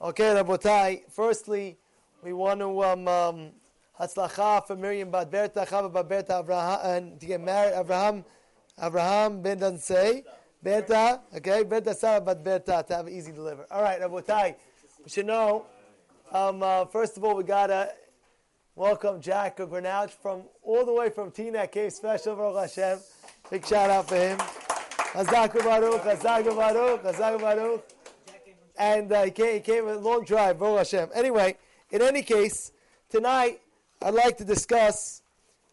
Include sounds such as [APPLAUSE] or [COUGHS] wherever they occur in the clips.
Okay, Rabotai. Firstly, we want to um, um, Hatzlacha for Miriam Bat Berta, Chava Bat Berta, Abraham, and to get married. Abraham, Abraham Ben say. Berta, okay, Berta Sarah Bat Berta to have easy deliver. All right, Rabotai. We should know. Um, uh, first of all, we gotta welcome Jack Grenouch from all the way from Teaneck Cave Special, Baruch Hashem. Big shout out for him. Chazak Baruch, Chazak Baruch, Chazak Baruch. And uh, he, came, he came a long drive, Baruch Hashem. Anyway, in any case, tonight I'd like to discuss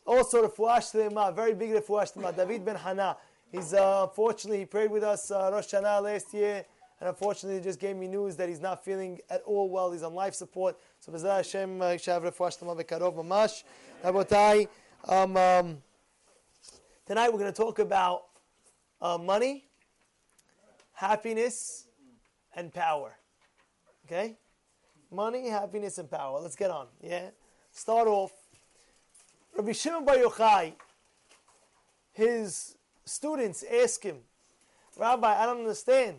also the Fuash very big Fuash Tema, David Ben Hana. He's uh, unfortunately, he prayed with us uh, Rosh Hashanah last year, and unfortunately, just gave me news that he's not feeling at all well. He's on life support. So, B'ezrat Hashem, uh, Shav Refuash Tema Bekarov Mamash. Rabotai, um, um, tonight we're going to talk about uh, money, happiness, and power. Okay? Money, happiness, and power. Let's get on. Yeah? Start off. Rabbi Shimon Bar Yochai, his students ask him, Rabbi, I don't understand.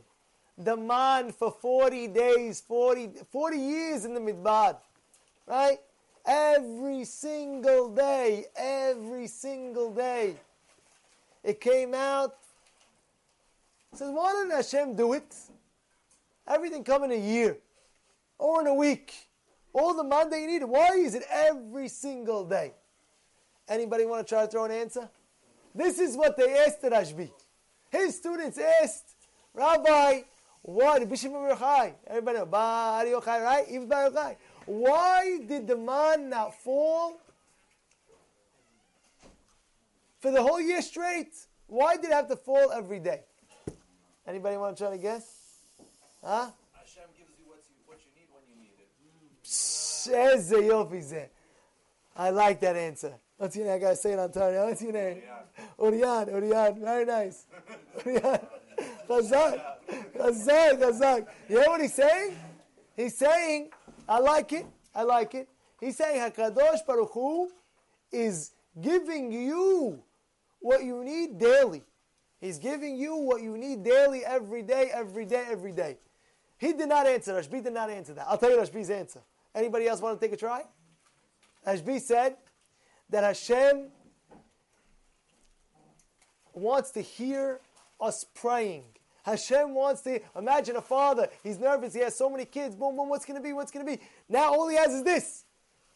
The man for 40 days, 40, 40 years in the Midbar, right? Every single day, every single day. It came out. says, why didn't Hashem do it? Everything come in a year or in a week. All the Monday you need. Why is it every single day? Anybody want to try to throw an answer? This is what they asked the Rashbi. His students asked, Rabbi, what? Bishop Yochai. Everybody know, Bar Yochai, right? Even Bar Yochai. Why did the man not fall for the whole year straight? Why did it have to fall every day? Anybody want to try to guess? Huh? Hashem gives you what you, what you need when you need it. Sheze yofi zeh. I like that answer. What's your name? I gotta say it on Tony. What's your name? Urian. Urian. Very nice. Urian. Chazak. Chazak. Chazak. You hear what he's saying? He's saying, I like it. I like it. He's saying Hakadosh Baruch Hu is giving you what you need daily. He's giving you what you need daily, every day, every day, every day. He did not answer. Rashbi did not answer that. I'll tell you Rashbi's answer. Anybody else want to take a try? Rashbi said that Hashem wants to hear us praying. Hashem wants to imagine a father. He's nervous. He has so many kids. Boom, boom. What's going to be? What's going to be? Now all he has is this.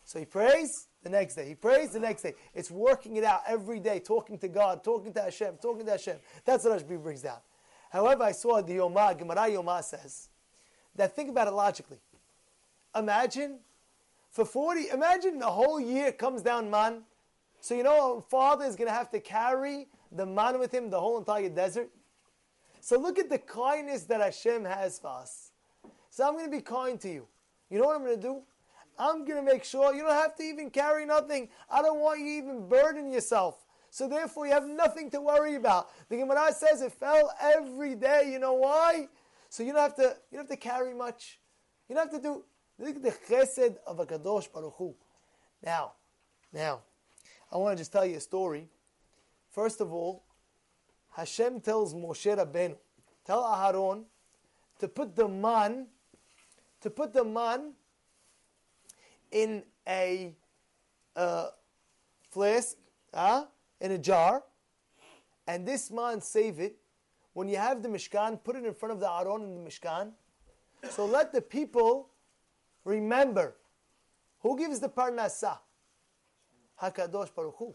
So he prays the next day. He prays the next day. It's working it out every day, talking to God, talking to Hashem, talking to Hashem. That's what Rashbi brings down. However, I saw the Yoma, Gemara Yoma says that think about it logically. Imagine for 40, imagine the whole year comes down man. So you know a father is going to have to carry the man with him the whole entire desert. So look at the kindness that Hashem has for us. So I'm going to be kind to you. You know what I'm going to do? I'm going to make sure you don't have to even carry nothing. I don't want you even burden yourself. So therefore, you have nothing to worry about. The Gemara says it fell every day. You know why? So you don't have to. You don't have to carry much. You don't have to do. Look at the chesed of a kadosh baruch Hu. Now, now, I want to just tell you a story. First of all, Hashem tells Moshe Rabbeinu, tell Aharon to put the man, to put the man in a uh, flask, uh, in a jar, and this man save it. When you have the Mishkan, put it in front of the Aron in the Mishkan. So let the people remember who gives the parnasa. Hakadosh Baruch Hu.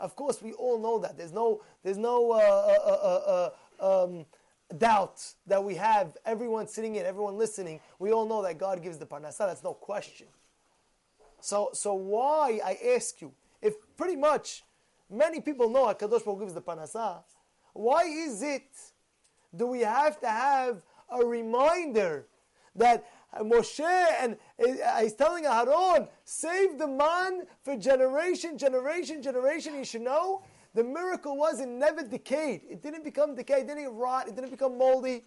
Of course, we all know that. There's no, there's no uh, uh, uh, um, doubt that we have. Everyone sitting in, everyone listening. We all know that God gives the parnasa. That's no question. So, so why I ask you, if pretty much many people know Hakadosh Baruch Hu gives the parnasa, why is it do we have to have a reminder that Moshe and he's telling Aharon, save the man for generation, generation, generation. You should know the miracle was it never decayed. It didn't become decayed. It didn't rot. It didn't become moldy,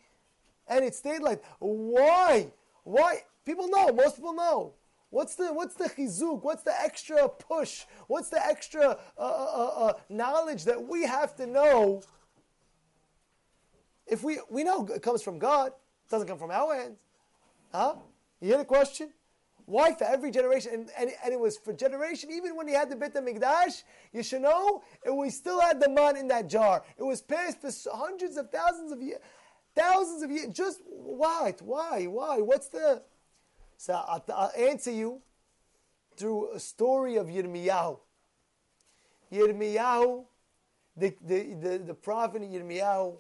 and it stayed like. Why? Why? People know. Most people know. What's the what's the chizuk? What's the extra push? What's the extra uh, uh, uh, knowledge that we have to know? If we we know it comes from God, it doesn't come from our hands, huh? You hear the question? Why for every generation? And, and, and it was for generation, even when he had the Beit HaMikdash, you should know, and we still had the man in that jar. It was passed for hundreds of thousands of years. Thousands of years. Just why? Why? Why? What's the... So I'll, I'll answer you through a story of Yirmiyahu. Yirmiyahu, the, the, the, the prophet Yirmiyahu,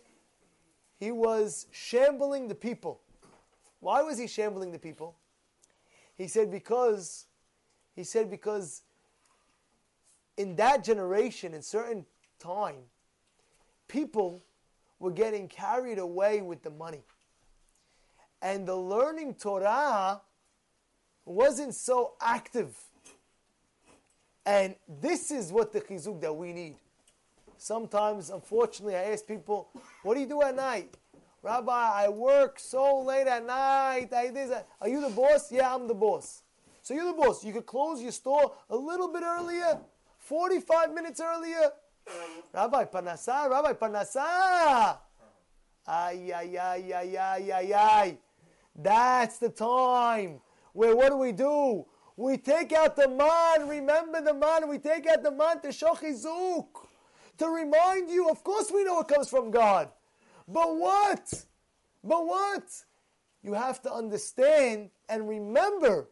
he was shambling the people. Why was he shambling the people? He said because he said because in that generation, in certain time, people were getting carried away with the money. And the learning Torah wasn't so active. And this is what the chizuk that we need. Sometimes, unfortunately, I ask people, what do you do at night? Rabbi, I work so late at night. I, this, are you the boss? Yeah, I'm the boss. So you're the boss. You could close your store a little bit earlier, 45 minutes earlier. Rabbi, panasa, Rabbi, panasa. Ay, ay, ay, ay, ay, ay, ay. That's the time where what do we do? We take out the man, remember the man, we take out the man to shochizuk to remind you, of course we know it comes from God. But what? But what? You have to understand and remember,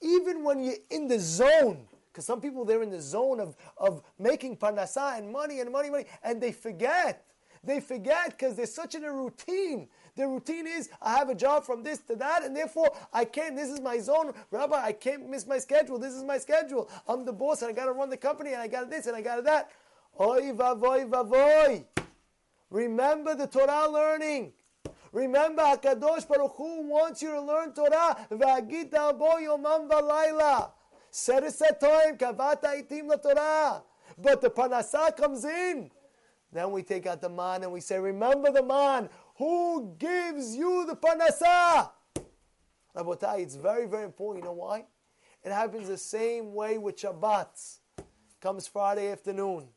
even when you're in the zone, because some people they're in the zone of, of making parnasa and money and money, money, and they forget. They forget because they're such in a routine. The routine is I have a job from this to that, and therefore I can't. This is my zone, Rabbi. I can't miss my schedule. This is my schedule. I'm the boss, and I got to run the company, and I got this, and I got that. Oy vavoy vavoy. Remember the Torah learning. Remember, Hakadosh Baruch Hu wants you to learn Torah. Yomam v'layla. But the panasa comes in. Then we take out the man and we say, remember the man who gives you the panasa. Rabotai, it's very, very important. You know why? It happens the same way with Shabbat. Comes Friday afternoon.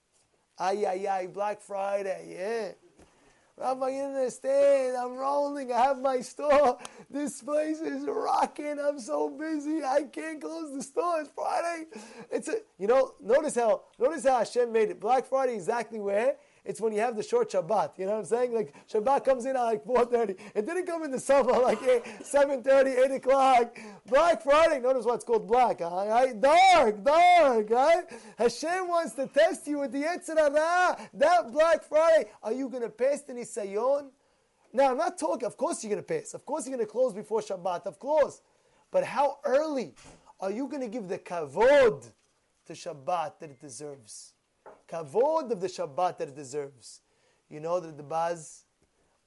Ay, ay, ay, Black Friday, yeah. Rabbi, you understand? I'm rolling. I have my store. This place is rocking. I'm so busy. I can't close the store. It's Friday. It's a, you know, notice how, notice how Hashem made it. Black Friday exactly where? It's when you have the short Shabbat. You know what I'm saying? Like Shabbat comes in at like 4.30. It didn't come in the summer [LAUGHS] like 7.30, 8 o'clock. Black Friday, notice what's called black. Right? Dark, dark. Right? Hashem wants to test you with the Yetzer Hara. That Black Friday, are you going to pass the Nisayon? Now, I'm not talking, of course you're going to pass. Of course you're going to close before Shabbat. Of course. But how early are you going to give the kavod to Shabbat that it deserves? Kavod of the Shabbat that it deserves. You know the Baz,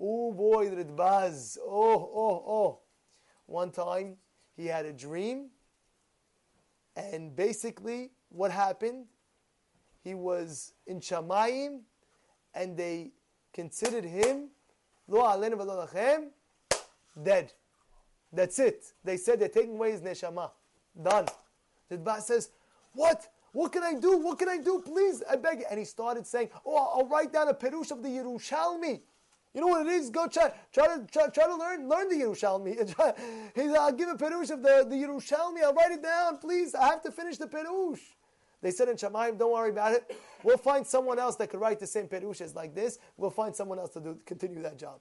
oh boy, the Baz, oh, oh, oh. One time he had a dream, and basically what happened, he was in Shamayim, and they considered him, lo alenu dead. That's it. They said they're taking away his neshama. Done. The Baz says, what? What can I do? What can I do? Please, I beg you. And he started saying, Oh, I'll write down a perush of the Yerushalmi. You know what it is? Go try, try to try, try to learn learn the Yerushalmi. [LAUGHS] He's, I'll give a perush of the, the Yerushalmi. I'll write it down, please. I have to finish the perush. They said in Shamayim, don't worry about it. We'll find someone else that could write the same perushes like this. We'll find someone else to do, continue that job.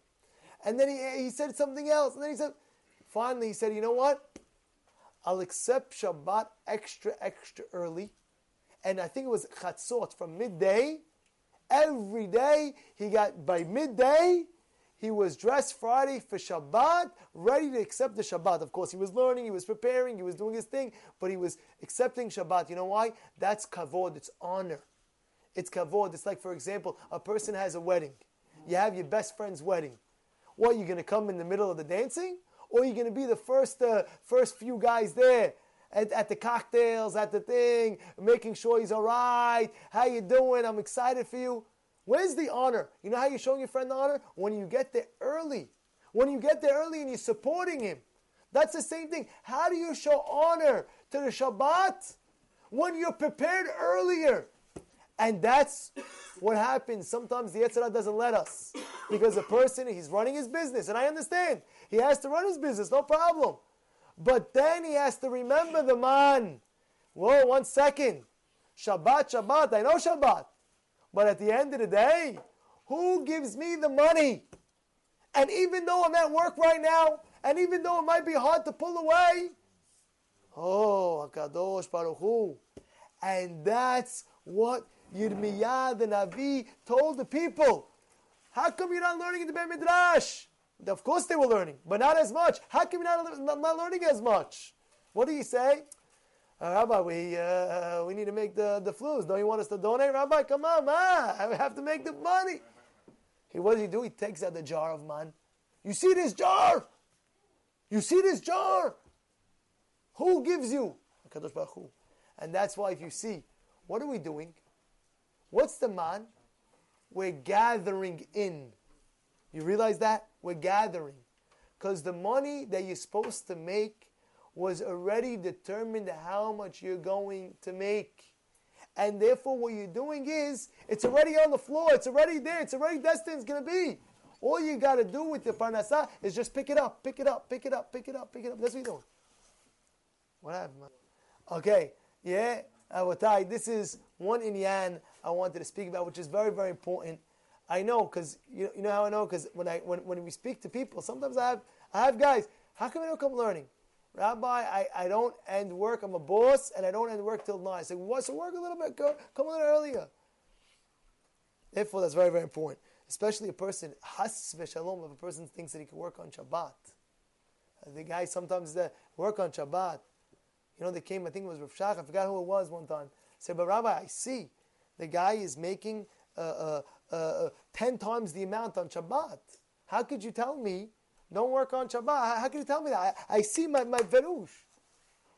And then he, he said something else. And then he said, finally, he said, you know what? I'll accept Shabbat extra, extra early and I think it was chatzot from midday. Every day he got by midday. He was dressed Friday for Shabbat, ready to accept the Shabbat. Of course, he was learning, he was preparing, he was doing his thing, but he was accepting Shabbat. You know why? That's kavod, it's honor. It's kavod. It's like, for example, a person has a wedding. You have your best friend's wedding. What, You're going to come in the middle of the dancing? Or are you going to be the first, uh, first few guys there at, at the cocktails, at the thing, making sure he's all right. How you doing? I'm excited for you. Where's the honor? You know how you're showing your friend the honor? When you get there early. When you get there early and you're supporting him. That's the same thing. How do you show honor to the Shabbat? When you're prepared earlier. And that's what happens. Sometimes the Yetzer Hara doesn't let us. Because a person, he's running his business. And I understand. He has to run his business, no problem. But then he has to remember the man. Whoa, one second. Shabbat, Shabbat, I know Shabbat. But at the end of the day, who gives me the money? And even though I'm at work right now, and even though it might be hard to pull away, oh, Hakadosh Baruch Hu. And that's what Yirmiyah the Navi told the people. How come you're not learning in the Beit Midrash? Of course they were learning, but not as much. How come you're not, not learning as much? What do you say? Uh, Rabbi, we, uh, we need to make the, the flus. Don't you want us to donate? Rabbi, come on, man. [LAUGHS] I have to make the money. He, what does he do? He takes out the jar of man. You see this jar? You see this jar? Who gives you? And that's why if you see, what are we doing? What's the man? We're gathering in. You realize that? We're gathering. Because the money that you're supposed to make was already determined how much you're going to make. And therefore, what you're doing is, it's already on the floor, it's already there, it's already destined, it's going to be. All you got to do with the parnasah is just pick it up, pick it up, pick it up, pick it up, pick it up. That's what you're doing. What happened? Okay, yeah, Awatai, this is one in inyan I wanted to speak about, which is very, very important. I know, because you, you know how I know? Because when, I, when, when we speak to people, sometimes I have, I have guys, how come I don't come learning? Rabbi, I, I don't end work. I'm a boss, and I don't end work till 9. I say, what? So work a little bit. Go, come a little earlier. Therefore, that's very, very important. Especially a person, has v'shalom, if a person thinks that he can work on Shabbat. The guy sometimes uh, work on Shabbat. You know, they came, I think it was Rav Shach, I forgot who it was one time. Said, but Rabbi, I see the guy is making uh, uh, uh, uh 10 times the amount on Shabbat. How could you tell me don't work on Shabbat. How could you tell me that? I, I see my, my verush.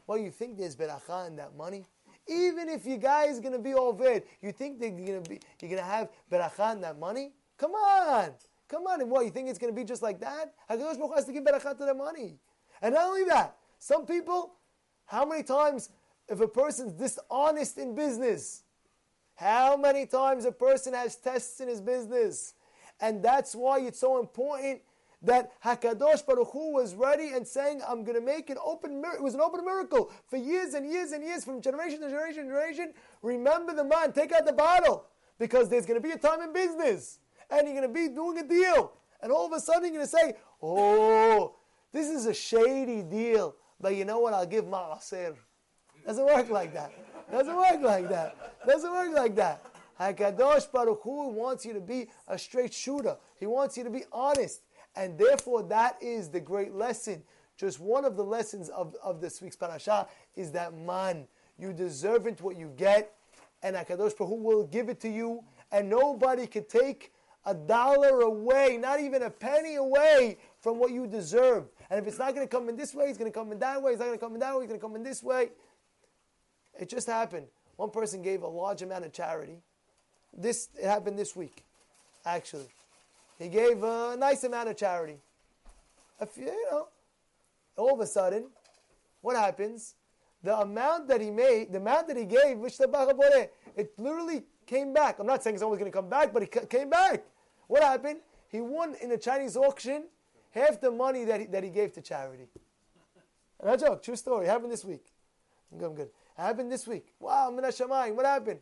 Well, you think there's beracha in that money? Even if your guy is going to be over, you think that you're going to be you're going to have beracha in that money? Come on, come on. And what you think it's going to be just like that? Hakadosh Baruch has to give beracha to the money. And not only that, some people, how many times if a person's dishonest in business, how many times a person has tests in his business, and that's why it's so important that Hakadosh Baruch Hu was ready and saying, "I'm going to make an open miracle." It was an open miracle for years and years and years, from generation to generation to generation. Remember the man, take out the bottle, because there's going to be a time in business, and you're going to be doing a deal, and all of a sudden you're going to say, "Oh, this is a shady deal," but you know what? I'll give maaser. Doesn't work like that. Doesn't work like that. Doesn't work like that. Hakadosh Baruch Hu wants you to be a straight shooter. He wants you to be honest. And therefore, that is the great lesson. Just one of the lessons of, of this week's parasha is that man, you deserve it what you get, and Hakadosh Baruch Hu will give it to you, and nobody can take a dollar away, not even a penny away from what you deserve. And if it's not going to come in this way, it's going to come in that way. It's not going to come in that way. It's going to come in this way. It just happened. One person gave a large amount of charity. This it happened this week, actually. He gave a nice amount of charity. A Few, you know, all of a sudden, what happens? The amount that he made, the amount that he gave, it literally came back. I'm not saying it's always going to come back, but it came back. What happened? He won in a Chinese auction half the money that he, that he gave to charity. No joke, true story. Happened this week. I'm good, happened this week. Wow, Mina Shamayim. What happened?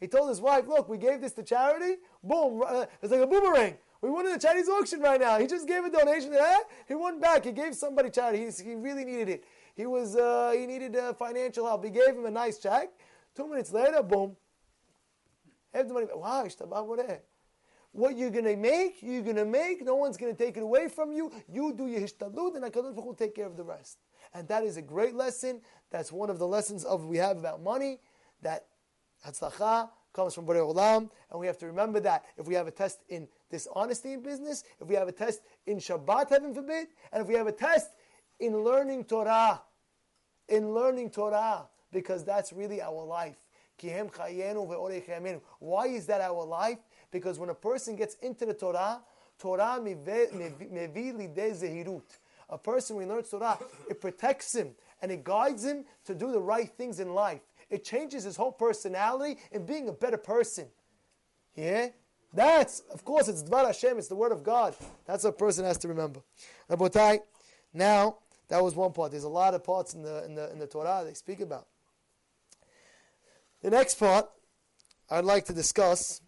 He told his wife, look, we gave this to charity. Boom. Uh, it's like a boomerang. We won in the Chinese auction right now. He just gave a donation. Eh? He won back. He gave somebody charity. He, he really needed it. He was uh, he needed uh, financial help. He gave him a nice check. Two minutes later, boom. Have the money. Wow, what you're gonna make, you're gonna make. No one's gonna take it away from you. You do your hishtadlut, and Hakadosh will take care of the rest. And that is a great lesson. That's one of the lessons of we have about money. That hatzlacha comes from Borei Olam, and we have to remember that if we have a test in dishonesty in business, if we have a test in Shabbat, heaven forbid, and if we have a test in learning Torah, in learning Torah, because that's really our life. Why is that our life? Because when a person gets into the Torah, Torah a person when he learns Torah, it protects him and it guides him to do the right things in life. It changes his whole personality and being a better person. Yeah? That's, of course, it's Dvar Hashem, it's the word of God. That's what a person has to remember. Rabotai, now, That was one part. There's a lot of parts in the in the in the Torah they speak about. The next part I'd like to discuss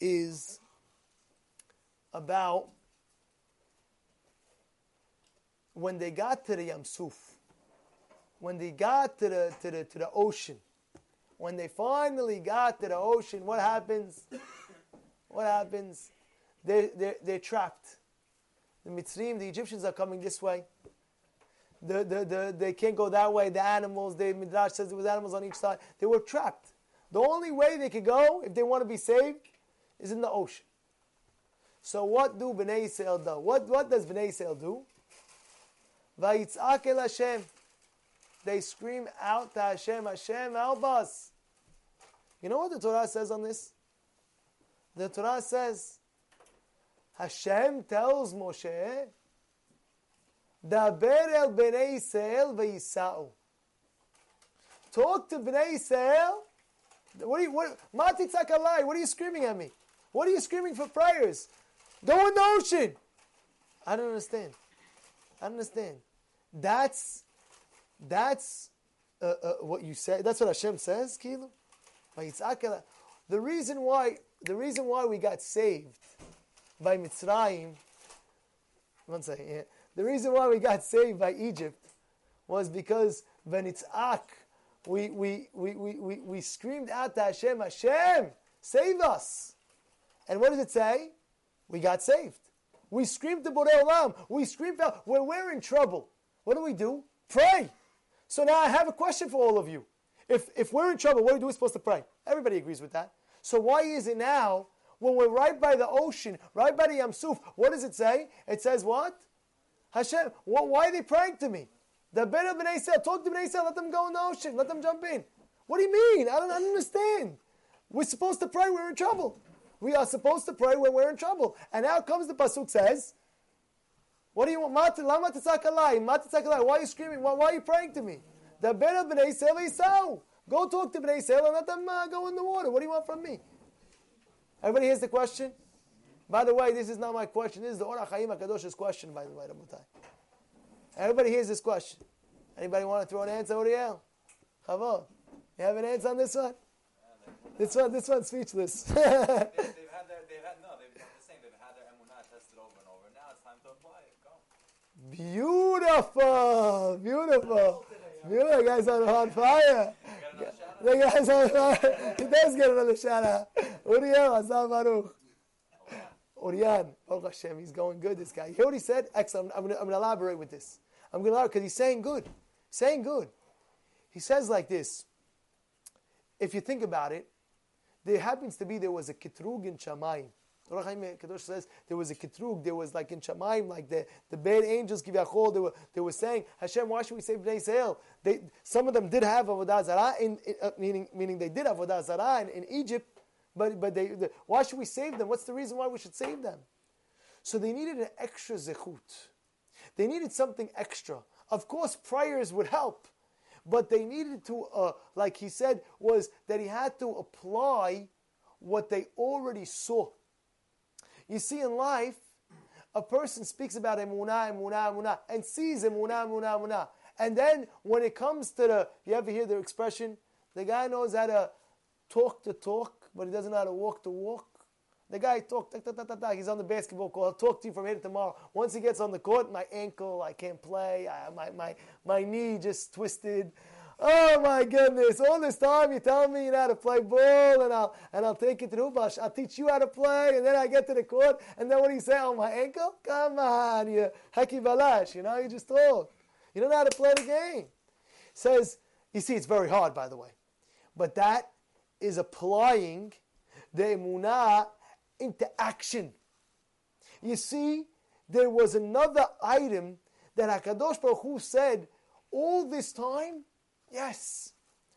is about when they got to the Yam Suf, when they got to the, to the, to the ocean, when they finally got to the ocean, what happens? What happens? They're, they're, they're trapped. The Mitzrayim, the Egyptians are coming this way. The, the, the, they can't go that way. The animals, the Midrash says there was animals on each side. They were trapped. The only way they could go, if they want to be saved, is in the ocean. So what do Bnei Yisrael do? What, what does Bnei Yisrael do? Vayitzak el Hashem. They scream out to Hashem, Hashem, help us. You know what the Torah says on this? The Torah says, Hashem tells Moshe, Daber el Bnei Yisrael v'yisa'u. Talk to Bnei Yisrael. What are you, what, Matitzak alai, what are you screaming at me? What are you screaming for prayers? Go in the ocean. I don't understand. I don't understand. That's that's uh, uh, what you say. That's what Hashem says, Kilu. The reason why the reason why we got saved by Mitzrayim. One second. Yeah. The reason why we got saved by Egypt was because when it's Ak, we, we, we, we, we, screamed out to Hashem, Hashem, save us. And what does it say? We got saved. We screamed to Borei Olam. We screamed out, we're in trouble, what do we do? Pray. So now I have a question for all of you. If, if we're in trouble, what are we supposed to pray? Everybody agrees with that. So why is it now, when we're right by the ocean, right by the Yam Suf, what does it say? It says what? Hashem, what, why are they praying to me? The Ben of Bnei Yisrael, talk to Bnei Yisrael, let them go in the ocean, let them jump in. What do you mean? I don't, I don't understand. We're supposed to pray, we're in trouble. We are supposed to pray when we're in trouble. And now comes the Pasuk says, what do you want? Why are you screaming? Why, why are you praying to me? The of Bnei Yisrael Go talk to Bnei Yisrael and let them uh, go in the water. What do you want from me? Everybody hears the question? By the way, this is not my question. This is the Or HaChaim HaKadosh's question, by the way, Rabotai. Everybody hears this question. Anybody want to throw an answer, Uriel? Chavod. You have an answer on this one? This one, this one's speechless. [LAUGHS] they, have had their, they've had, no, they've done the same. They've had their emunah tested over and over. Now it's time to apply it. Go. Beautiful, beautiful. Beautiful, guys are on fire. The guys on fire. He does get another shout out. Uriel, Azam Baruch. Orion, Baruch Hashem, he's going good, this guy. You hear what he said? Excellent. I'm, I'm going to elaborate with this. I'm going to elaborate because he's saying good. Saying good. He says like this. If you think about it, there happens to be, there was a kitrug in Shamayim. Kadosh says there was a kitrug, there was like in Shamayim, like the, the bad angels, give Yachol, they were, they were saying, Hashem, why should we save Bnei Israel? They, some of them did have Avodah Zarah, in, in uh, meaning, meaning they did have Avodah Zarah in, in Egypt, but, but they, the, why should we save them? What's the reason why we should save them? So they needed an extra zechut. They needed something extra. Of course, prayers would help, but they needed to, uh, like he said, was that he had to apply what they already saw. You see, in life, a person speaks about emunah, emunah, emunah, and sees emunah, emunah, emunah. And then when it comes to the, you ever hear the expression, the guy knows how to talk the talk, but he doesn't know how to walk the walk. The guy talk, ta, ta, ta, ta, he's on the basketball court. I'll talk to you from here to tomorrow. Once he gets on the court, my ankle, I can't play. I, my, my, my knee just twisted. Oh my goodness! All this time you tell me you know how to play ball, and I'll and I'll take you to Rubash. I'll teach you how to play, and then I get to the court, and then what do you say? Oh my ankle? Come on, you haki balash. You know you just talk. You don't know how to play the game. Says you see, it's very hard, by the way, but that is applying the emunah into action. You see, there was another item that Hakadosh Baruch Hu said all this time. Yes,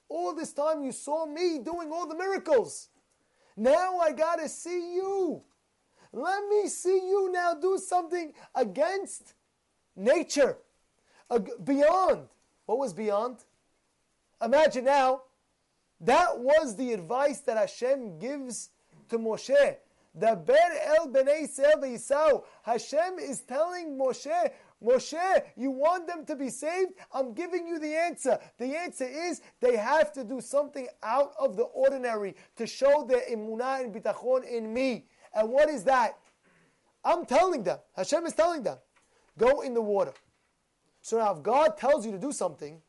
all this time you saw me doing all the miracles. Now I gotta see you. Let me see you now do something against nature, beyond. What was beyond? Imagine now that was the advice that Hashem gives to Moshe. The Ber El Bnei Yisrael Hashem is telling Moshe, Moshe, you want them to be saved? I'm giving you the answer. The answer is they have to do something out of the ordinary to show their emunah and bitachon in me. And what is that? I'm telling them. Hashem is telling them, go in the water. So now if God tells you to do something,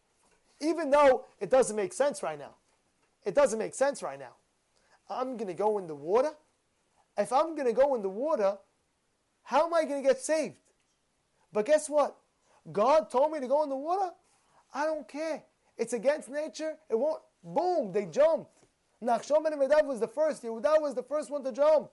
even though it doesn't make sense right now, it doesn't make sense right now. I'm going to go in the water. If I'm going to go in the water, how am I going to get saved? But guess what? God told me to go in the water. I don't care. It's against nature. It won't. Boom, they jumped. Nachshon ben Aminadav was the first. Yehuda was the first one to jump.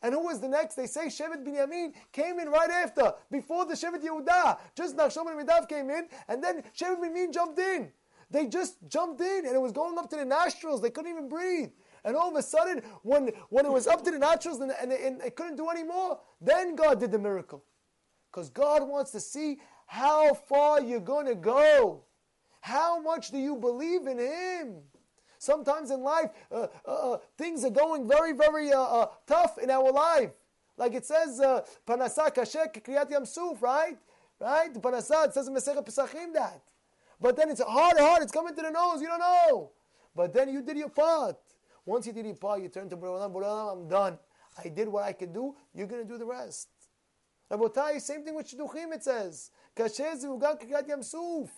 And who was the next? They say Shevet Binyamin came in right after, before the Shevet Yehuda. Just Nachshon ben Aminadav came in, and then Shevet Binyamin jumped in. They just jumped in, and it was going up to the nostrils. They couldn't even breathe. And all of a sudden, when, when it was up to the nostrils and, and, and it couldn't do anymore, then God did the miracle. Because God wants to see how far you're going to go. How much do you believe in Him? Sometimes in life, uh, uh, uh things are going very, very uh, uh, tough in our life. Like it says, Panasa kasher kriyat yamsuf, right? Right? Panasa, it says in Masechet Pesachim that. But then it's hard, hard, it's coming to the nose, you don't know. But then you did your part. Once you did your part, you turn to Borei Olam, I'm done. I did what I could do, you're going to do the rest. Rabotai, same thing with Shidduchim, it says. Kasher yamsuf.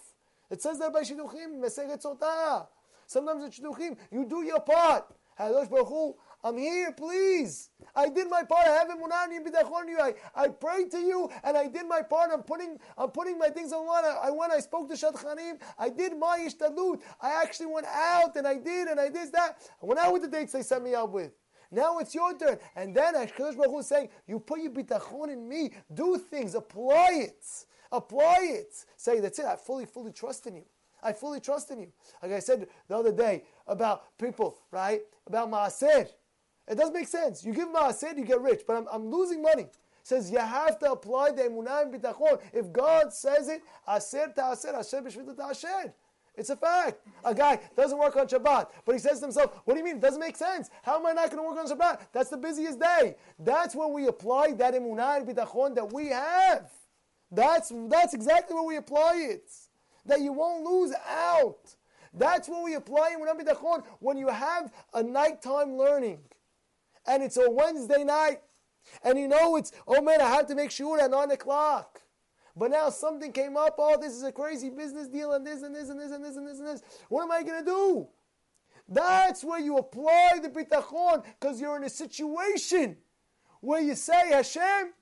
It says that by Shidduchim, Masechet Sotah. Sometimes it's shidduchim. You do your part. Hadosh Baruch Hu, I'm here, please. I did my part. I have emunah bitachon you. I, I prayed to you and I did my part. I'm putting I'm putting my things online. I, I went. I spoke to Shadchanim. I did my ishtadlut. I actually went out and I did and I did that. I went out with the dates they sent me out with. Now it's your turn. And then Hakadosh Baruch Hu is saying, "You put your bitachon in me. Do things. Apply it. Apply it. Say that's it. I fully, fully trust in you." I fully trust in you. Like I said the other day about people, right? About Maaser. It doesn't make sense. You give Maaser, you get rich, but I'm, I'm losing money. Says you have to apply the emunah and bitachon. If God says it, aser ta'aser, asher b'shvita ta'asher. It's a fact. A guy doesn't work on Shabbat, but he says to himself, What do you mean? It doesn't make sense. How am I not going to work on Shabbat? That's the busiest day. That's when we apply that emunah bitachon that we have. That's, that's exactly where we apply it that you won't lose out. That's what we apply in Bitachon when you have a nighttime learning and it's a Wednesday night and you know it's, oh man, I have to make sure at 9 o'clock. But now something came up, oh, this is a crazy business deal and this and this and this and this and this and this. What am I going to do? That's where you apply the bitachon because you're in a situation where you say, Hashem,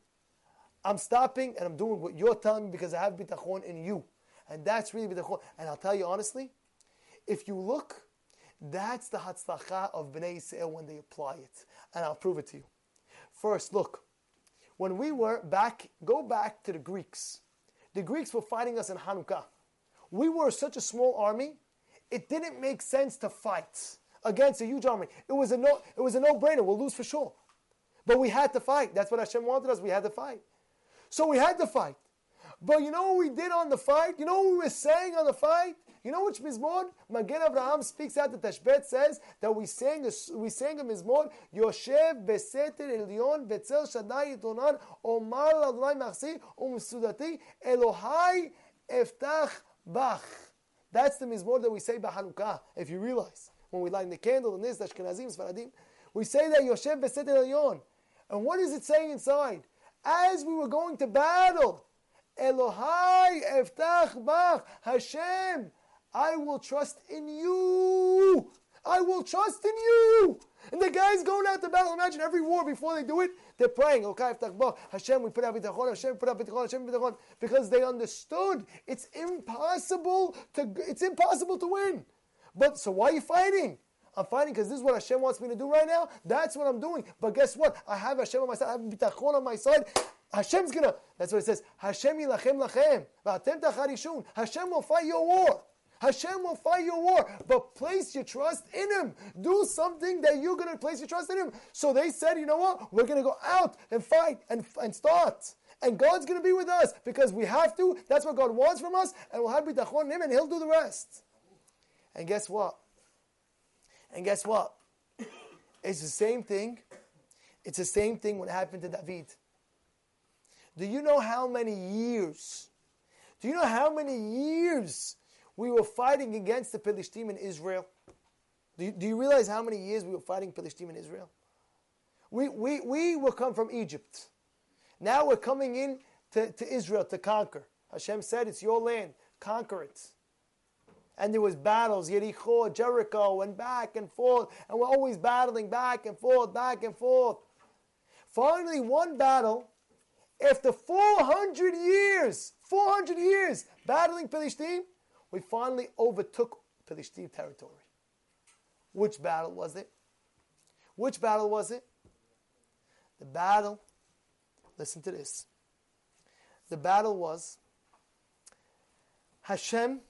I'm stopping and I'm doing what you're telling me because I have bitachon in you. And that's really the And I'll tell you honestly, if you look, that's the hatzlacha of Bnei Yisrael when they apply it. And I'll prove it to you. First, look, when we were back, go back to the Greeks. The Greeks were fighting us in Hanukkah. We were such a small army, it didn't make sense to fight against a huge army. It was a no, it was a no-brainer. We'll lose for sure. But we had to fight. That's what Hashem wanted us. We had to fight. So we had to fight. But you know what we did on the fight? You know what we were saying on the fight? You know which Mizmor? Magen Abraham speaks out, the Tashbetz says that we sang a, we sang a Mizmor, Yoshev beseter elyon betzel shaddai yitonan omar l'adonai machsi umsudati Elohai eftach bach. That's the Mizmor that we say Hanukkah, if you realize. When we light the candle and this, Ashkenazim, Sfaradim, we say that Yoshev beseter elyon. And what is it saying inside? As we were going to battle, Elohai eftach bach. Hashem, I will trust in you. I will trust in you. And the guys going out to battle, imagine every war before they do it, they're praying, okay, Hashem, we put out bitachon, Hashem, put out bitachon, Hashem, bitachon, because they understood it's impossible to, it's impossible to win. But, so why are you fighting? I'm fighting because this is what Hashem wants me to do right now. That's what I'm doing. But guess what? I have Hashem on my side. I have bitachon on my side. Hashem's gonna, that's what it says, Hashem yilachem lachem, v'atem tacharishun. Hashem will fight your war. Hashem will fight your war, but place your trust in Him. Do something that you're going to place your trust in Him. So they said, you know what? We're going to go out and fight and, and start. And God's going to be with us because we have to. That's what God wants from us. And we'll have bitachon in Him and He'll do the rest. And guess what? And guess what? [COUGHS] It's the same thing. It's the same thing what happened to David. Do you know how many years Do you know how many years we were fighting against the Philistine in Israel? Do you, do you realize how many years we were fighting Philistine in Israel? We, we, we will come from Egypt. Now we're coming in to, to Israel to conquer. Hashem said, It's your land, conquer it. And there was battles, Yericho, Jericho, and back and forth, and we're always battling back and forth, back and forth. Finally, one battle, after 400 years, 400 years battling Philistine, we finally overtook Philistine territory. Which battle was it? Which battle was it? The battle, listen to this. The battle was Hashem.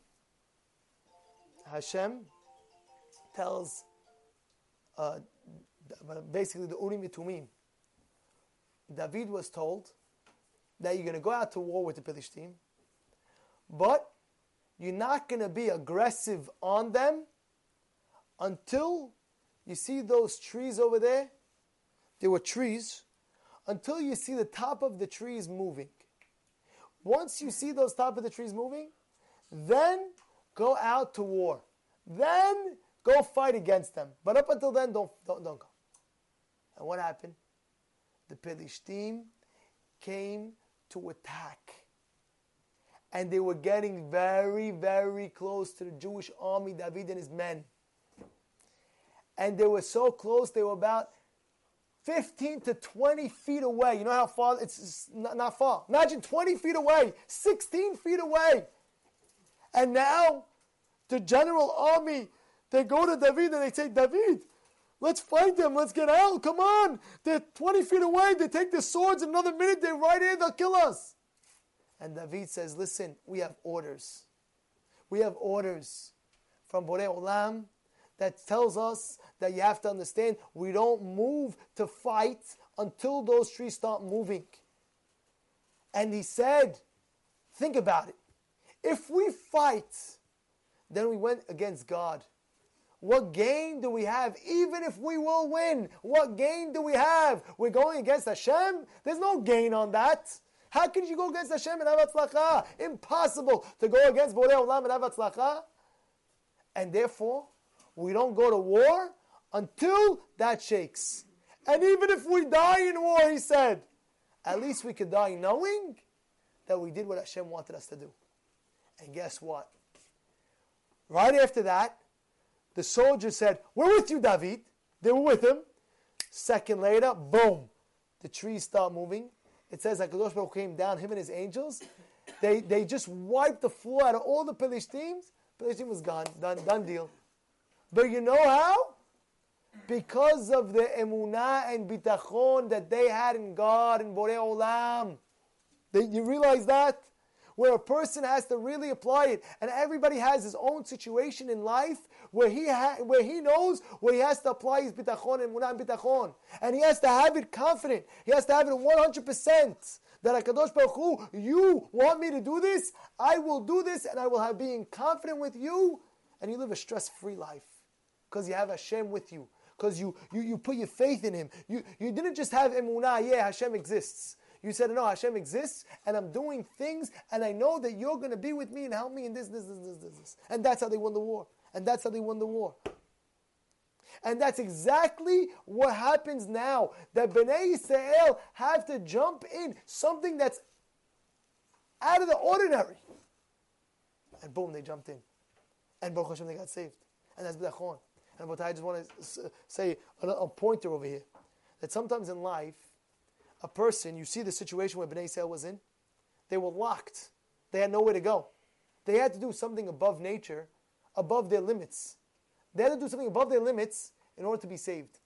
Hashem tells uh, basically the Urim Tumim. David was told that you're going to go out to war with the Philistine, but you're not going to be aggressive on them until you see those trees over there. There were trees. Until you see the top of the trees moving. Once you see those top of the trees moving, then go out to war. Then go fight against them. But up until then, don't, don't, don't go. And what happened? The Philistine came to attack. And they were getting very, very close to the Jewish army, David and his men. And they were so close, they were about 15 to 20 feet away. You know how far? It's not, not far. Imagine 20 feet away, 16 feet away. And now the general army, they go to David and they say, David, let's fight them. Let's get out. Come on. They're 20 feet away. They take the swords. Another minute, they're right here. They'll kill us. And David says, listen, we have orders. We have orders from Borei Olam that tells us that you have to understand we don't move to fight until those trees start moving. And he said, think about it. If we fight, then we went against God. What gain do we have? Even if we will win, what gain do we have? We're going against Hashem? There's no gain on that. How can you go against Hashem and have atzlacha? Impossible to go against Borei Olam and have atzlacha. And therefore, we don't go to war until that shakes. And even if we die in war, he said, at least we could die knowing that we did what Hashem wanted us to do. And guess what? Right after that, the soldiers said, We're with you, David. They were with him. Second later, boom, the trees start moving. It says that Kadosh Baruch came down, him and his angels. They, they just wiped the floor out of all the Philistines. team was gone, done, done deal. But you know how? Because of the emunah and bitachon that they had in God and Borei Olam. They, you realize that? Where a person has to really apply it, and everybody has his own situation in life where he ha- where he knows where he has to apply his bitachon and emunah bitachon, and he has to have it confident. He has to have it one hundred percent that Hakadosh Baruch Hu, you want me to do this, I will do this, and I will have being confident with you, and you live a stress-free life because you have Hashem with you. Because you, you, you put your faith in Him. You, you didn't just have emunah, yeah, Hashem exists. You said, no, Hashem exists, and I'm doing things, and I know that you're going to be with me and help me in this, this, this, this, this, this. And that's how they won the war. And that's how they won the war. And that's exactly what happens now. That Bnei Israel have to jump in something that's out of the ordinary. And boom, they jumped in. And Baruch Hashem, they got saved. And that's B'dachon. And but I just want to say a, pointer over here that sometimes in life, a person, you see the situation where Bnei Israel was in, they were locked. They had nowhere to go. They had to do something above nature, above their limits. They had to do something above their limits in order to be saved.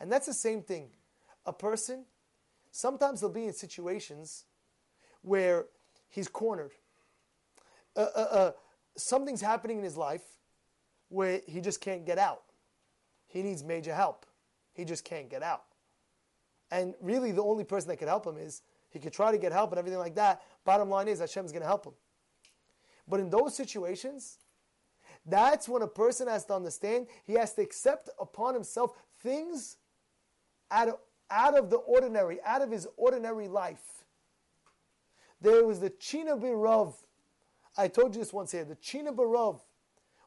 And that's the same thing. A person, sometimes they'll be in situations where he's cornered. Uh, uh, uh, something's happening in his life where he just can't get out. He needs major help. He just can't get out. And really, the only person that could help him is he could try to get help and everything like that. Bottom line is, Hashem's going to help him. But in those situations, that's when a person has to understand he has to accept upon himself things out of, out of the ordinary, out of his ordinary life. There was the China Birov I told you this once here. The China Barov.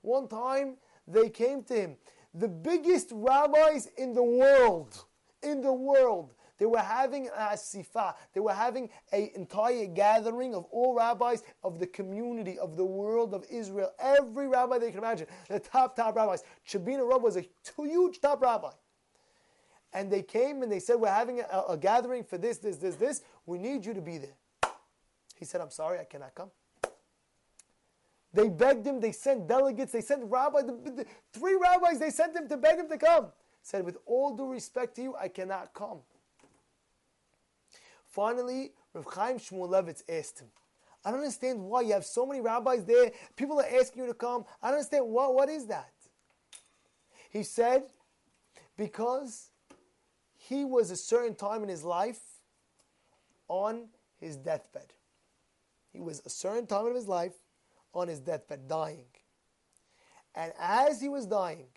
One time they came to him. The biggest rabbis in the world, in the world, they were having a sifa. They were having an entire gathering of all rabbis of the community, of the world of Israel. Every rabbi they can imagine. The top, top rabbis. Tchebiner Rav was a huge top rabbi. And they came and they said, We're having a, a gathering for this, this, this, this. We need you to be there. He said, I'm sorry, I cannot come. They begged him, they sent delegates, they sent rabbis, the, the, three rabbis, they sent him to beg him to come. Said, with all due respect to you, I cannot come. Finally, Rav Chaim Shmulevitz asked him, I don't understand why you have so many rabbis there. People are asking you to come. I don't understand what, what is that? He said, because he was a certain time in his life on his deathbed. He was a certain time of his life on his deathbed, dying. And as he was dying,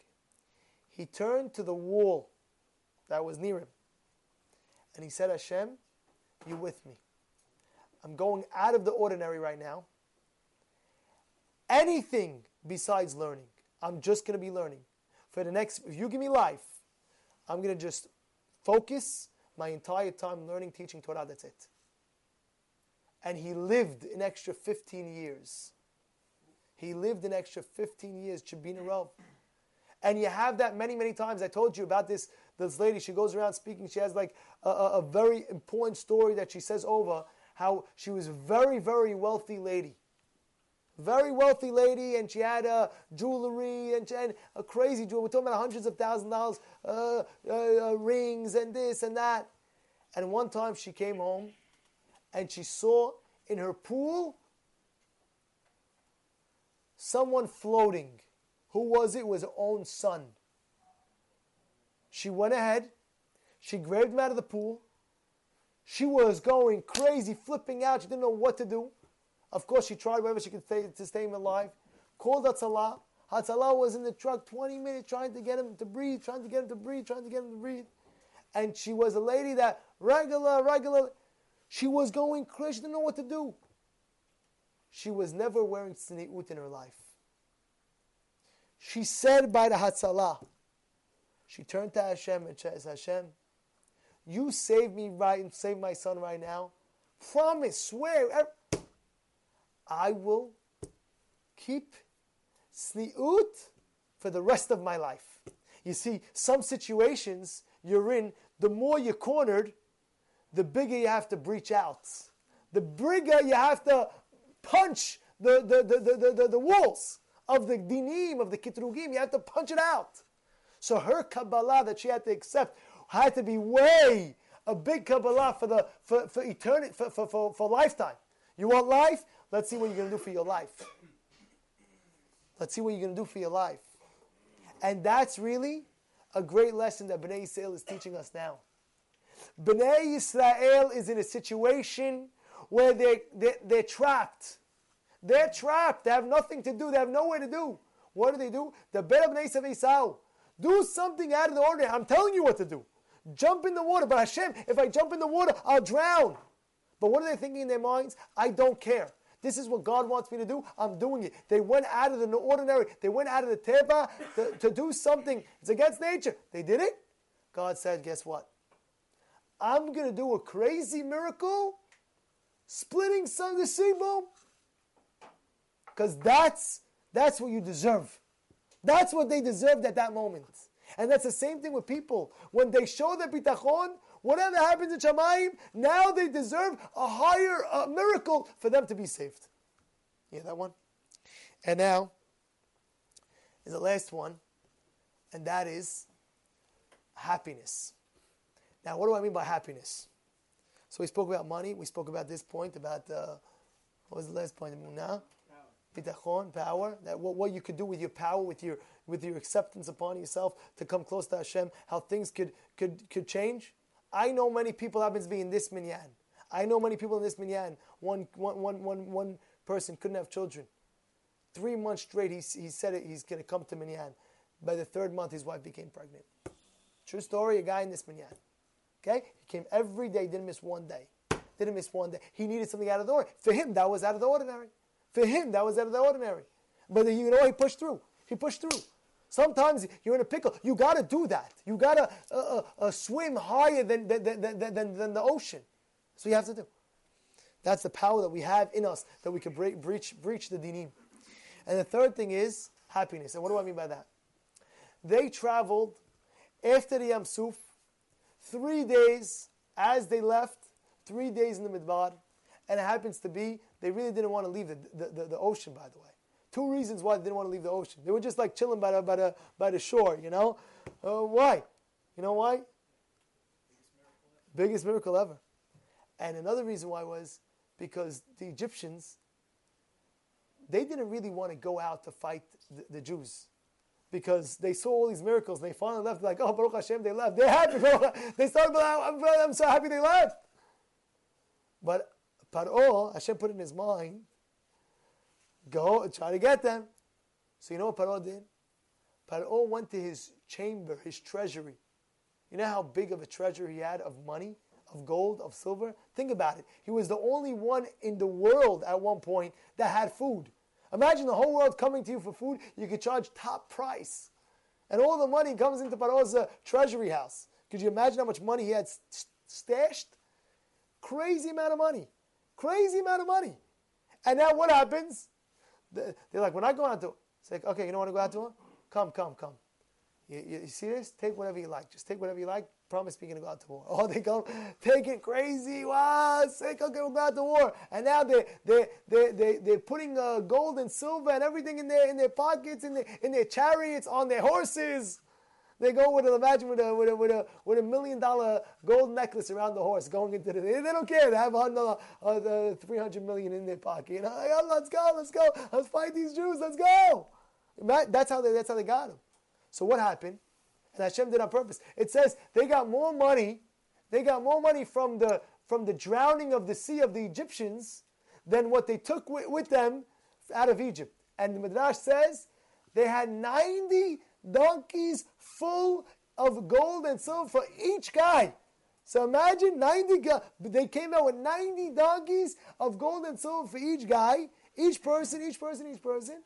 he turned to the wall that was near him. And he said, Hashem, you with me. I'm going out of the ordinary right now. Anything besides learning, I'm just going to be learning. For the next, if you give me life, I'm going to just focus my entire time learning, teaching Torah. That's it. And he lived an extra 15 years. He lived an extra 15 years, Tchebiner Rav. And you have that many, many times. I told you about this, this lady. She goes around speaking. She has like a, a, very important story that she says over how she was a very, very wealthy lady. Very wealthy lady, and she had uh, jewelry and, and a crazy jewelry. We're talking about hundreds of thousand dollars, uh, uh, uh, rings and this and that. And one time she came home and she saw in her pool someone floating. Who was it? it was her own son. She went ahead, she grabbed him out of the pool. She was going crazy, flipping out. She didn't know what to do. Of course, she tried whatever she could to stay him alive. Called Hatzalah. Hatzalah was in the truck 20 minutes trying to get him to breathe, trying to get him to breathe, trying to get him to breathe. And she was a lady that regular, regular, she was going crazy. She didn't know what to do. She was never wearing tzniut in her life. She said by the Hatzalah, she turned to Hashem and says, Hashem, you save me right and save my son right now. Promise, swear, I will keep tzniut for the rest of my life. You see, some situations you're in, the more you're cornered, the bigger you have to breach out. The bigger you have to punch the, the, the, the, the, the walls of the dinim, of the kitrugim. You have to punch it out. So her Kabbalah that she had to accept had to be way a big Kabbalah for the for, for eternity for, for, for, for lifetime. You want life? Let's see what you're gonna do for your life. Let's see what you're gonna do for your life. And that's really a great lesson that Bnei Yisrael is teaching us now. Bnei Yisrael is in a situation where they, they, they're trapped. They're trapped. They have nothing to do. They have nowhere to do. What do they do? The Bet of Esau. Do something out of the ordinary. I'm telling you what to do. Jump in the water. But Hashem, if I jump in the water, I'll drown. But what are they thinking in their minds? I don't care. This is what God wants me to do. I'm doing it. They went out of the ordinary. They went out of the teba to, to do something. It's against nature. They did it. God said, guess what? I'm going to do a crazy miracle, splitting some of the sea. Because that's, that's what you deserve. That's what they deserved at that moment. And that's the same thing with people. When they show the bitachon, whatever happens in Shamayim, now they deserve a higher miracle for them to be saved. Yeah, that one? And now is the last one, and that is happiness. Now, what do I mean by happiness? So we spoke about money. We spoke about this point about uh, what was the last point? Now, power, that what, what you could do with your power, with your with your acceptance upon yourself to come close to Hashem, how things could could could change. I know many people happen to be in this minyan. I know many people in this minyan. One, one, one, one, one person couldn't have children. Three months straight, he, he said it, he's going to come to minyan. By the third month, his wife became pregnant. True story, a guy in this minyan. Okay? He came every day, didn't miss one day. Didn't miss one day. He needed something out of the ordinary. For him, that was out of the ordinary. For him, that was out of the ordinary. But you know, he pushed through. He pushed through. Sometimes you're in a pickle. You got to do that. You got to uh, uh, uh, swim higher than, than, than, than, than the ocean. So you have to do. That's the power that we have in us that we can break, breach, breach the dinim. And the third thing is happiness. And what do I mean by that? They traveled after the Yam Suf, three days as they left, three days in the Midbar, and it happens to be they really didn't want to leave the, the, the, the ocean, by the way. Two reasons why they didn't want to leave the ocean. They were just like chilling by the, by the, by the shore, you know? Uh, why? You know why? Biggest miracle ever. And another reason why was because the Egyptians, they didn't really want to go out to fight the, the Jews because they saw all these miracles and they finally left like, oh, Baruch Hashem, they left. They're happy. [LAUGHS] they started, I'm so happy they left. But Paro, Hashem put in his mind, go and try to get them. So you know what Paro did? Paro went to his chamber, his treasury. You know how big of a treasure he had of money? of gold, of silver. Think about it. He was the only one in the world at one point that had food. Imagine the whole world coming to you for food. You could charge top price. And all the money comes into Paro's uh, treasury house. Could you imagine how much money he had st- stashed? Crazy amount of money. Crazy amount of money. And now what happens? They're like, when I go out to, it's like, okay, you don't want to go out to him? Come, come, come. You, you, you see this? Take whatever you like. Just take whatever you like promise me you're going to go out to war. [LAUGHS] Oh, they go, take it crazy. Wow, sick. Okay, we'll go out to war. And now they they they they they're putting uh, gold and silver and everything in their in their pockets, in their in their chariots, on their horses. They go with a, imagine with a with a with a with a million dollar gold necklace around the horse going into the. They, don't care. They have uh, three hundred million in their pocket. You know, like, oh, let's go, let's go, let's fight these Jews. Let's go. That's how they that's how they got them. So what happened? and Hashem did on purpose. It says they got more money, they got more money from the from the drowning of the sea of the Egyptians than what they took with, with them out of Egypt. And the Midrash says they had 90 donkeys full of gold and silver for each guy. So imagine 90, they came out with 90 donkeys of gold and silver for each guy, each person, each person, each person.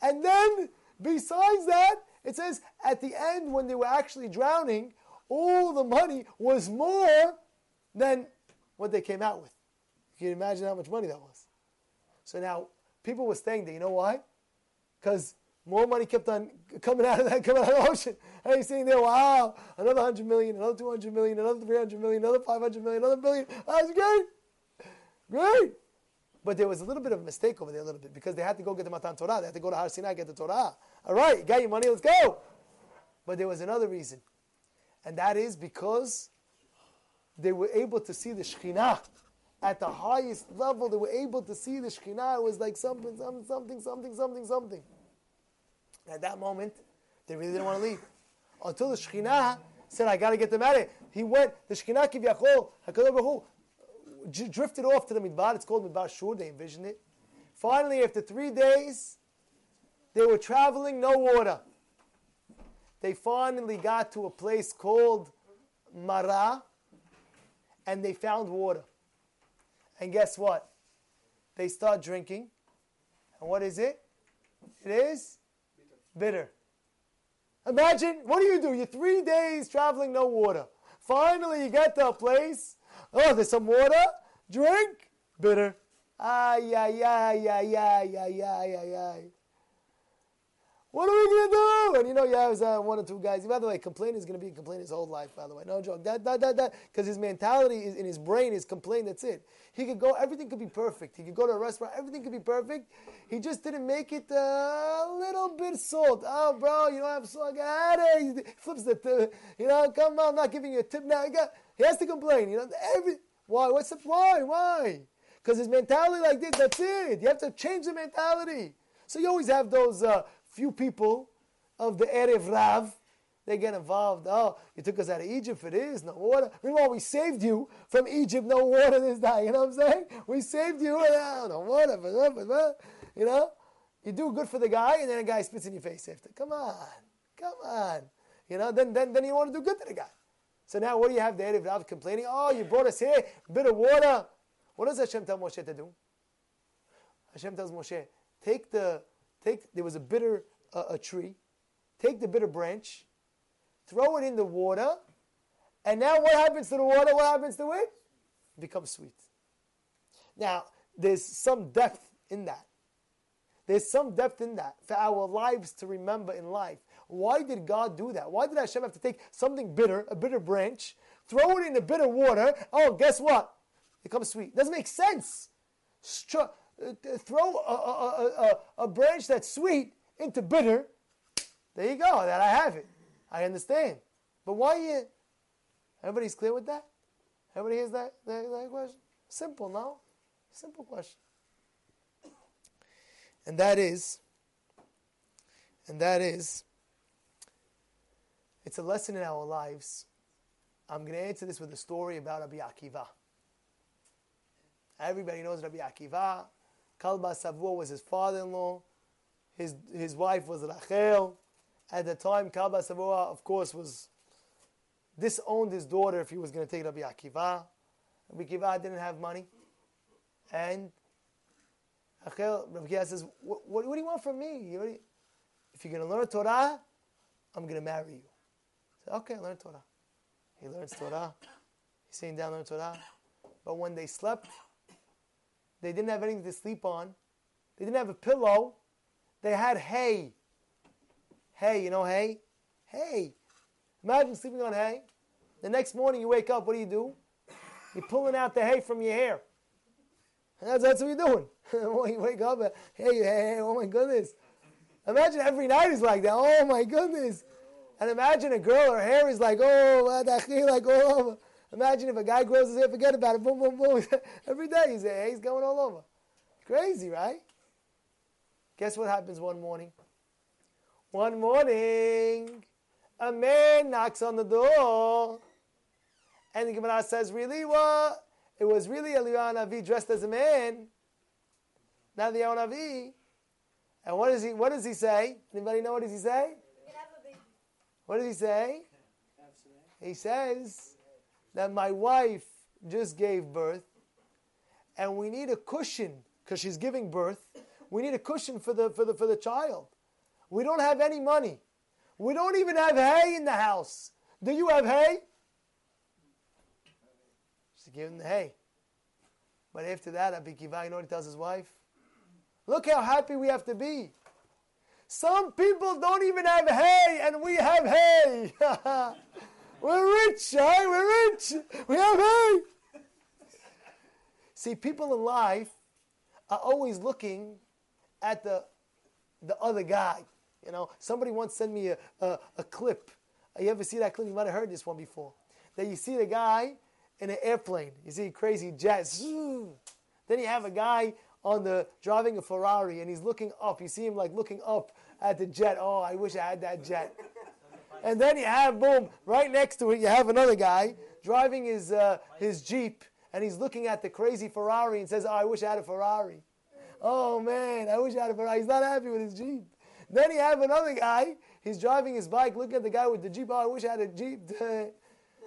And then, besides that, it says at the end, when they were actually drowning, all the money was more than what they came out with. You can imagine how much money that was. So now people were staying there. You know why? Because more money kept on coming out of that, coming out of the ocean. [LAUGHS] And you're sitting there, wow, another 100 million, another 200 million, another 300 million, another 500 million, another billion. That's great. Great. But there was a little bit of a mistake over there, a little bit, because they had to go get the Matan Torah. They had to go to Har Sinai get the Torah. All right, you got your money, let's go. But there was another reason. And that is because they were able to see the Shekhinah at the highest level. They were able to see the Shekhinah. It was like something, something, something, something, something, something. At that moment, they really didn't want to leave. Until the Shekhinah said, I got to get them out of here. He went, the Shekhinah Kivyachol, HaKadosh drifted off to the Midbar. It's called Midbar Shur. They envisioned it. Finally, after three days, they were traveling, no water. They finally got to a place called Mara, and they found water. And guess what? They start drinking. And what is it? It is bitter. Imagine, what do you do? You're three days traveling, no water. Finally, you get to a place. Oh, there's some water. Drink. Bitter. Ay, ay, ay, ay, ay, ay, ay, ay, ay. What are we gonna do? And you know, yeah, it was uh, one or two guys. By the way, complaining is gonna be complaining his whole life. By the way, no joke. That that that that because his mentality is in his brain is complain. That's it. He could go. Everything could be perfect. He could go to a restaurant. Everything could be perfect. He just didn't make it a little bit salt. Oh, bro, you don't have salt. Get out of He flips the. Tip. You know, come on, I'm not giving you a tip now. He, got, he has to complain. You know, every why? What's the why? Why? Because his mentality like this. That's it. You have to change the mentality. So you always have those. Uh, few people of the Erev Rav, they get involved. Oh, you took us out of Egypt for this, no water. Meanwhile, we saved you from Egypt, no water this day. You know what I'm saying? We saved you, oh, no water. You know? You do good for the guy, and then a guy spits in your face after. Come on. Come on. You know, then, then, then you want to do good to the guy. So now what do you have the Erev Rav complaining? Oh, you brought us here, a bit of water. What does Hashem tell Moshe to do? Hashem tells Moshe, take the, take, there was a bitter uh, a tree, take the bitter branch, throw it in the water, and now what happens to the water? What happens to it? It becomes sweet. Now, there's some depth in that. There's some depth in that for our lives to remember in life. Why did God do that? Why did Hashem have to take something bitter, a bitter branch, throw it in the bitter water? Oh, guess what? It becomes sweet. Doesn't make sense. Throw a, a, a, a, branch that's sweet into bitter. There you go. That I have it. I understand. But why you? Everybody's clear with that? Everybody hears that, that, that question? Simple, no? Simple question. And that is, and that is, it's a lesson in our lives. I'm going to answer this with a story about Rabbi Akiva. Everybody knows Rabbi Akiva. Kalba Savua was his father-in-law. His, his wife was Rachel. At the time, Kalba Savua, of course, was disowned his daughter if he was going to take Rabbi Akiva. Rabbi Akiva didn't have money. And Rachel, Rabbi Akiva says, what, what, do you want from me? If you're going to learn Torah, I'm going to marry you. Said, okay, learn Torah. He learns Torah. He's sitting down learning Torah. But when they slept, they didn't have anything to sleep on. They didn't have a pillow. They had hay. Hay, you know hay? Hay. Imagine sleeping on hay. The next morning you wake up, what do you do? You're pulling out the hay from your hair. That's, that's what you're doing. [LAUGHS] you wake up, hey, hey, hey, oh my goodness. Imagine every night is like that. Oh my goodness. And imagine a girl, her hair is like, oh, like over. Imagine if a guy grows his hair, forget about it, boom, boom, boom. [LAUGHS] every day he's, he's going all over. Crazy, right? Guess what happens one morning? One morning, a man knocks on the door. And the Gemara says, really what? It was really Eliyahu Navi dressed as a man. Not the Navi. And what does he what does he say? Anybody know what does he say? What does he say? He says that my wife just gave birth and we need a cushion because she's giving birth. We need a cushion for the, for, the, for the child. We don't have any money. We don't even have hay in the house. Do you have hay? She's giving the hay. But after that, Abi Kiva, you know what he tells his wife? Look how happy we have to be. Some people don't even have hay, and we have hay. [LAUGHS] We're rich, right? We're rich. We have hay. See, people in life are always looking at the, the other guy. You know, somebody once sent me a, a, a clip. You ever see that clip? You might have heard this one before. That you see the guy in an airplane. You see crazy jets. Then you have a guy on the driving a Ferrari and he's looking up. You see him like looking up at the jet. Oh, I wish I had that jet. And then you have boom right next to it. You have another guy driving his uh, his Jeep and he's looking at the crazy Ferrari and says, "Oh, I wish I had a Ferrari." Oh man, I wish I had a Ferrari. He's not happy with his Jeep. Then you have another guy. He's driving his bike, looking at the guy with the Jeep. Oh, I wish I had a Jeep. [LAUGHS]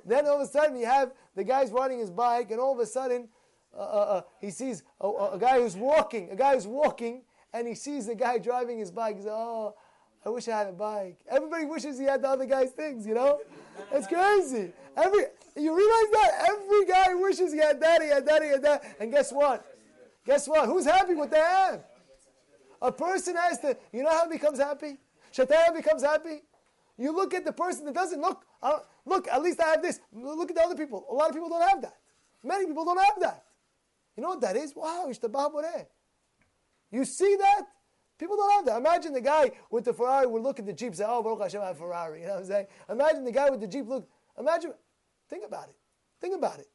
then all of a sudden, you have the guy's riding his bike, and all of a sudden, uh, uh, uh, he sees a, a, guy who's walking, a guy who's walking, and he sees the guy driving his bike. He says, "Oh, I wish I had a bike." Everybody wishes he had the other guy's things, you know. It's crazy. Every you realize that every guy wishes he had that, he had that, he had that, and guess what? Guess what? Who's happy with have? A person has to. You know how he becomes happy? Shataya becomes happy. You look at the person that doesn't look. Uh, look, at least I have this. Look at the other people. A lot of people don't have that. Many people don't have that. You know what that is? Wow, ish the Baaburah. You see that? People don't have that. Imagine the guy with the Ferrari would look at the Jeep and say, Oh, Baruch Hashem, I have a Ferrari. [LAUGHS] You know what I'm saying? Imagine the guy with the Jeep look. Imagine. Think about it. Think about it.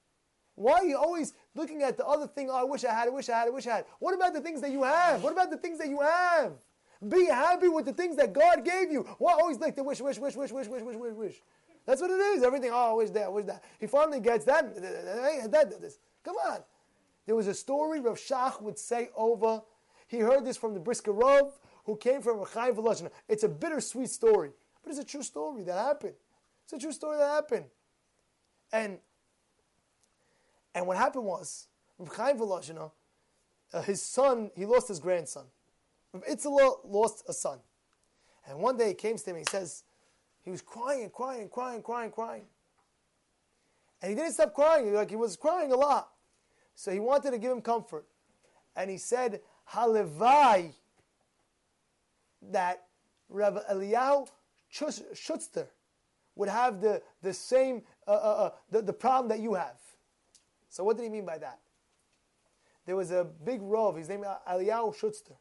Why are you always looking at the other thing? Oh, I wish I had, I wish I had, I wish I had. What about the things that you have? What about the things that you have? Be happy with the things that God gave you. Why always like the wish, wish, wish, wish, wish, wish, wish, wish, wish? That's what it is. Everything, oh, I wish that, I wish that. He finally gets that, that, that, this. Come on. There was a story Rav Shach would say over. He heard this from the Brisker Rav, who came from Reb Chaim Volozhin. It's a bittersweet story, but it's a true story that happened. It's a true story that happened. And and what happened was, Chaim Volozhin, uh, his son, he lost his grandson. Itzela lost a son. And one day he came to him and he says, he was crying and crying and crying, crying, crying. And he didn't stop crying, like he was crying a lot. So he wanted to give him comfort. And he said, Halevai, that Rabbi Eliyahu Schutzter would have the, the same, uh, uh, uh, the, the problem that you have. So what did he mean by that? There was a big rov, his name Eliyahu Schutzter.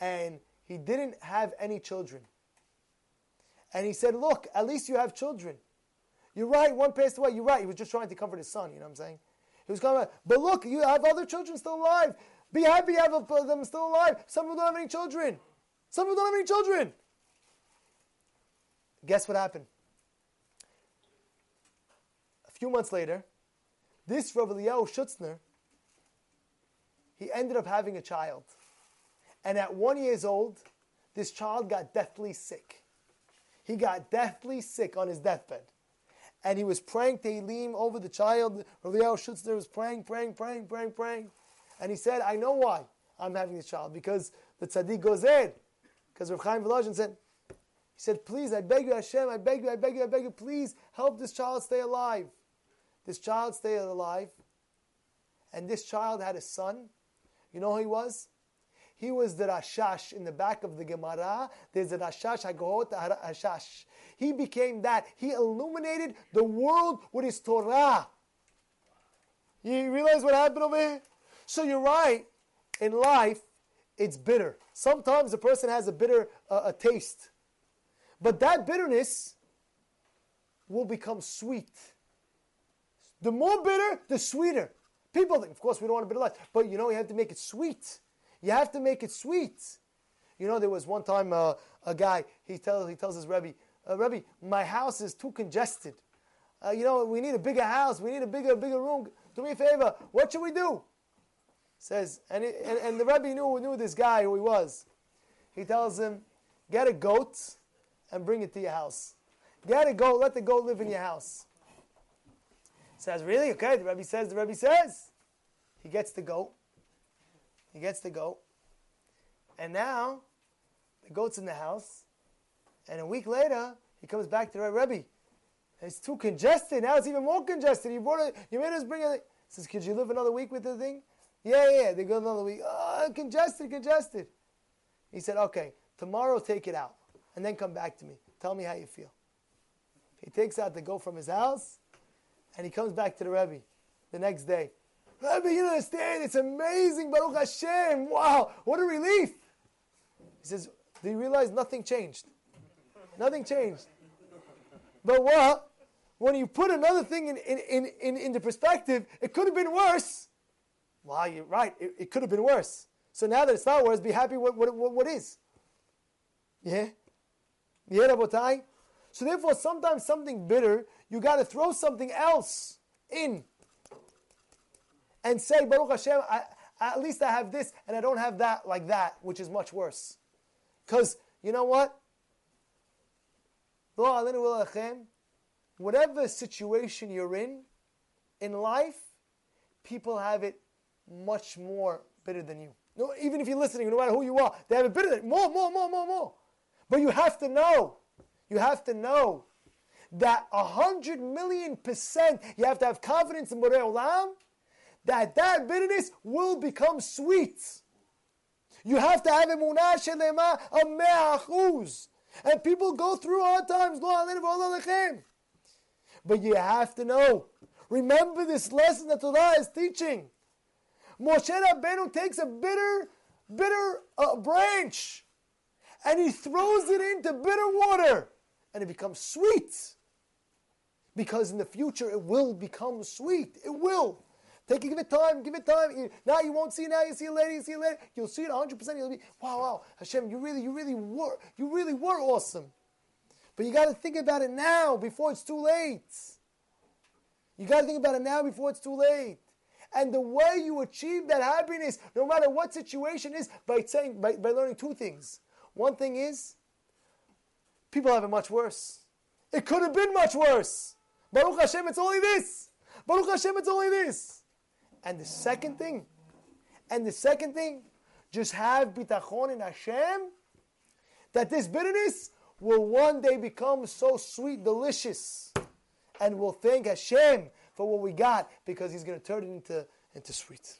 And he didn't have any children. And he said, look, at least you have children. You're right, one passed away. You're right. He was just trying to comfort his son, you know what I'm saying? He was coming, but look, you have other children still alive. Be happy have them still alive. Some of them don't have any children. Some of them don't have any children. Guess what happened? A few months later, this Rav Eliyahu Schutzner, he ended up having a child. And at one years old, this child got deathly sick. He got deathly sick on his deathbed. And he was praying Tehillim over the child. Rav Eliyahu Schutzner was praying, praying, praying, praying, praying. And he said, I know why I'm having this child. Because the tzaddik goes in. Because Rav Chaim Volozhin said, he said, please, I beg you, Hashem, I beg you, I beg you, I beg you, please help this child stay alive. This child stayed alive. And this child had a son. You know who he was? He was the Rashash in the back of the Gemara. There's a Rashash, Hagahot Rashash. He became that. He illuminated the world with his Torah. You realize what happened over here? So you're right. In life, it's bitter. Sometimes a person has a bitter uh, a taste. But that bitterness will become sweet. The more bitter, the sweeter. People think, of course, we don't want a bitter life, but you know, you have to make it sweet. You have to make it sweet. You know, there was one time uh, a guy, he tells, he tells his Rebbe, uh, Rebbe, my house is too congested. Uh, you know, we need a bigger house. We need a bigger, bigger room. Do me a favor. What should we do? Says, and, and, and the Rebbe knew, knew this guy who he was. He tells him, get a goat and bring it to your house. Get a goat, let the goat live in your house. Says, really? Okay, the Rebbe says, the Rebbe says. He gets the goat. He gets the goat. And now, the goat's in the house. And a week later, he comes back to the Rebbe. It's too congested. Now it's even more congested. You brought it, you made us bring it. He says, could you live another week with the thing? Yeah, yeah, they go another week. Oh, congested, congested. He said, okay, tomorrow take it out and then come back to me. Tell me how you feel. He takes out the goat from his house and he comes back to the Rebbe the next day. Rebbe, you understand. It's amazing. Baruch Hashem. Wow, what a relief. He says, Do you realize nothing changed? Nothing changed. But what? When you put another thing in, in, in, in, into perspective, it could have been worse. Well, you're right. It, it could have been worse. So now that it's not worse, be happy with what, what, what is. Yeah? Yeah, Rabotai? So therefore, sometimes something bitter, you got to throw something else in and say, Baruch Hashem, I, at least I have this and I don't have that like that, which is much worse. Because, you know what? Whatever situation you're in, in life, people have it much more bitter than you. No, even if you're listening, no matter who you are, they have it bitter than more, more, more, more, more. But you have to know, you have to know that a hundred million percent, you have to have confidence in Borei Olam, that that bitterness will become sweet. You have to have emunah shelema a me'achuz. And people go through hard times, but you have to know. Remember this lesson that Torah is teaching. Moshe Rabbeinu takes a bitter, bitter uh, branch and he throws it into bitter water and it becomes sweet. Because in the future it will become sweet. It will. Take it, give it time, give it time. Now you won't see it now, you see it later, you see it later. You'll see it 100%. You'll be, wow, wow, Hashem, you really, you really were, you really were awesome. But you got to think about it now before it's too late. You got to think about it now before it's too late. And the way you achieve that happiness, no matter what situation is, by saying, by, by learning two things. One thing is, people have it much worse. It could have been much worse. Baruch Hashem, it's only this. Baruch Hashem, it's only this. And the second thing, And the second thing, just have bitachon in Hashem that this bitterness will one day become so sweet, delicious, and we'll thank Hashem for what we got because He's going to turn it into, into sweet.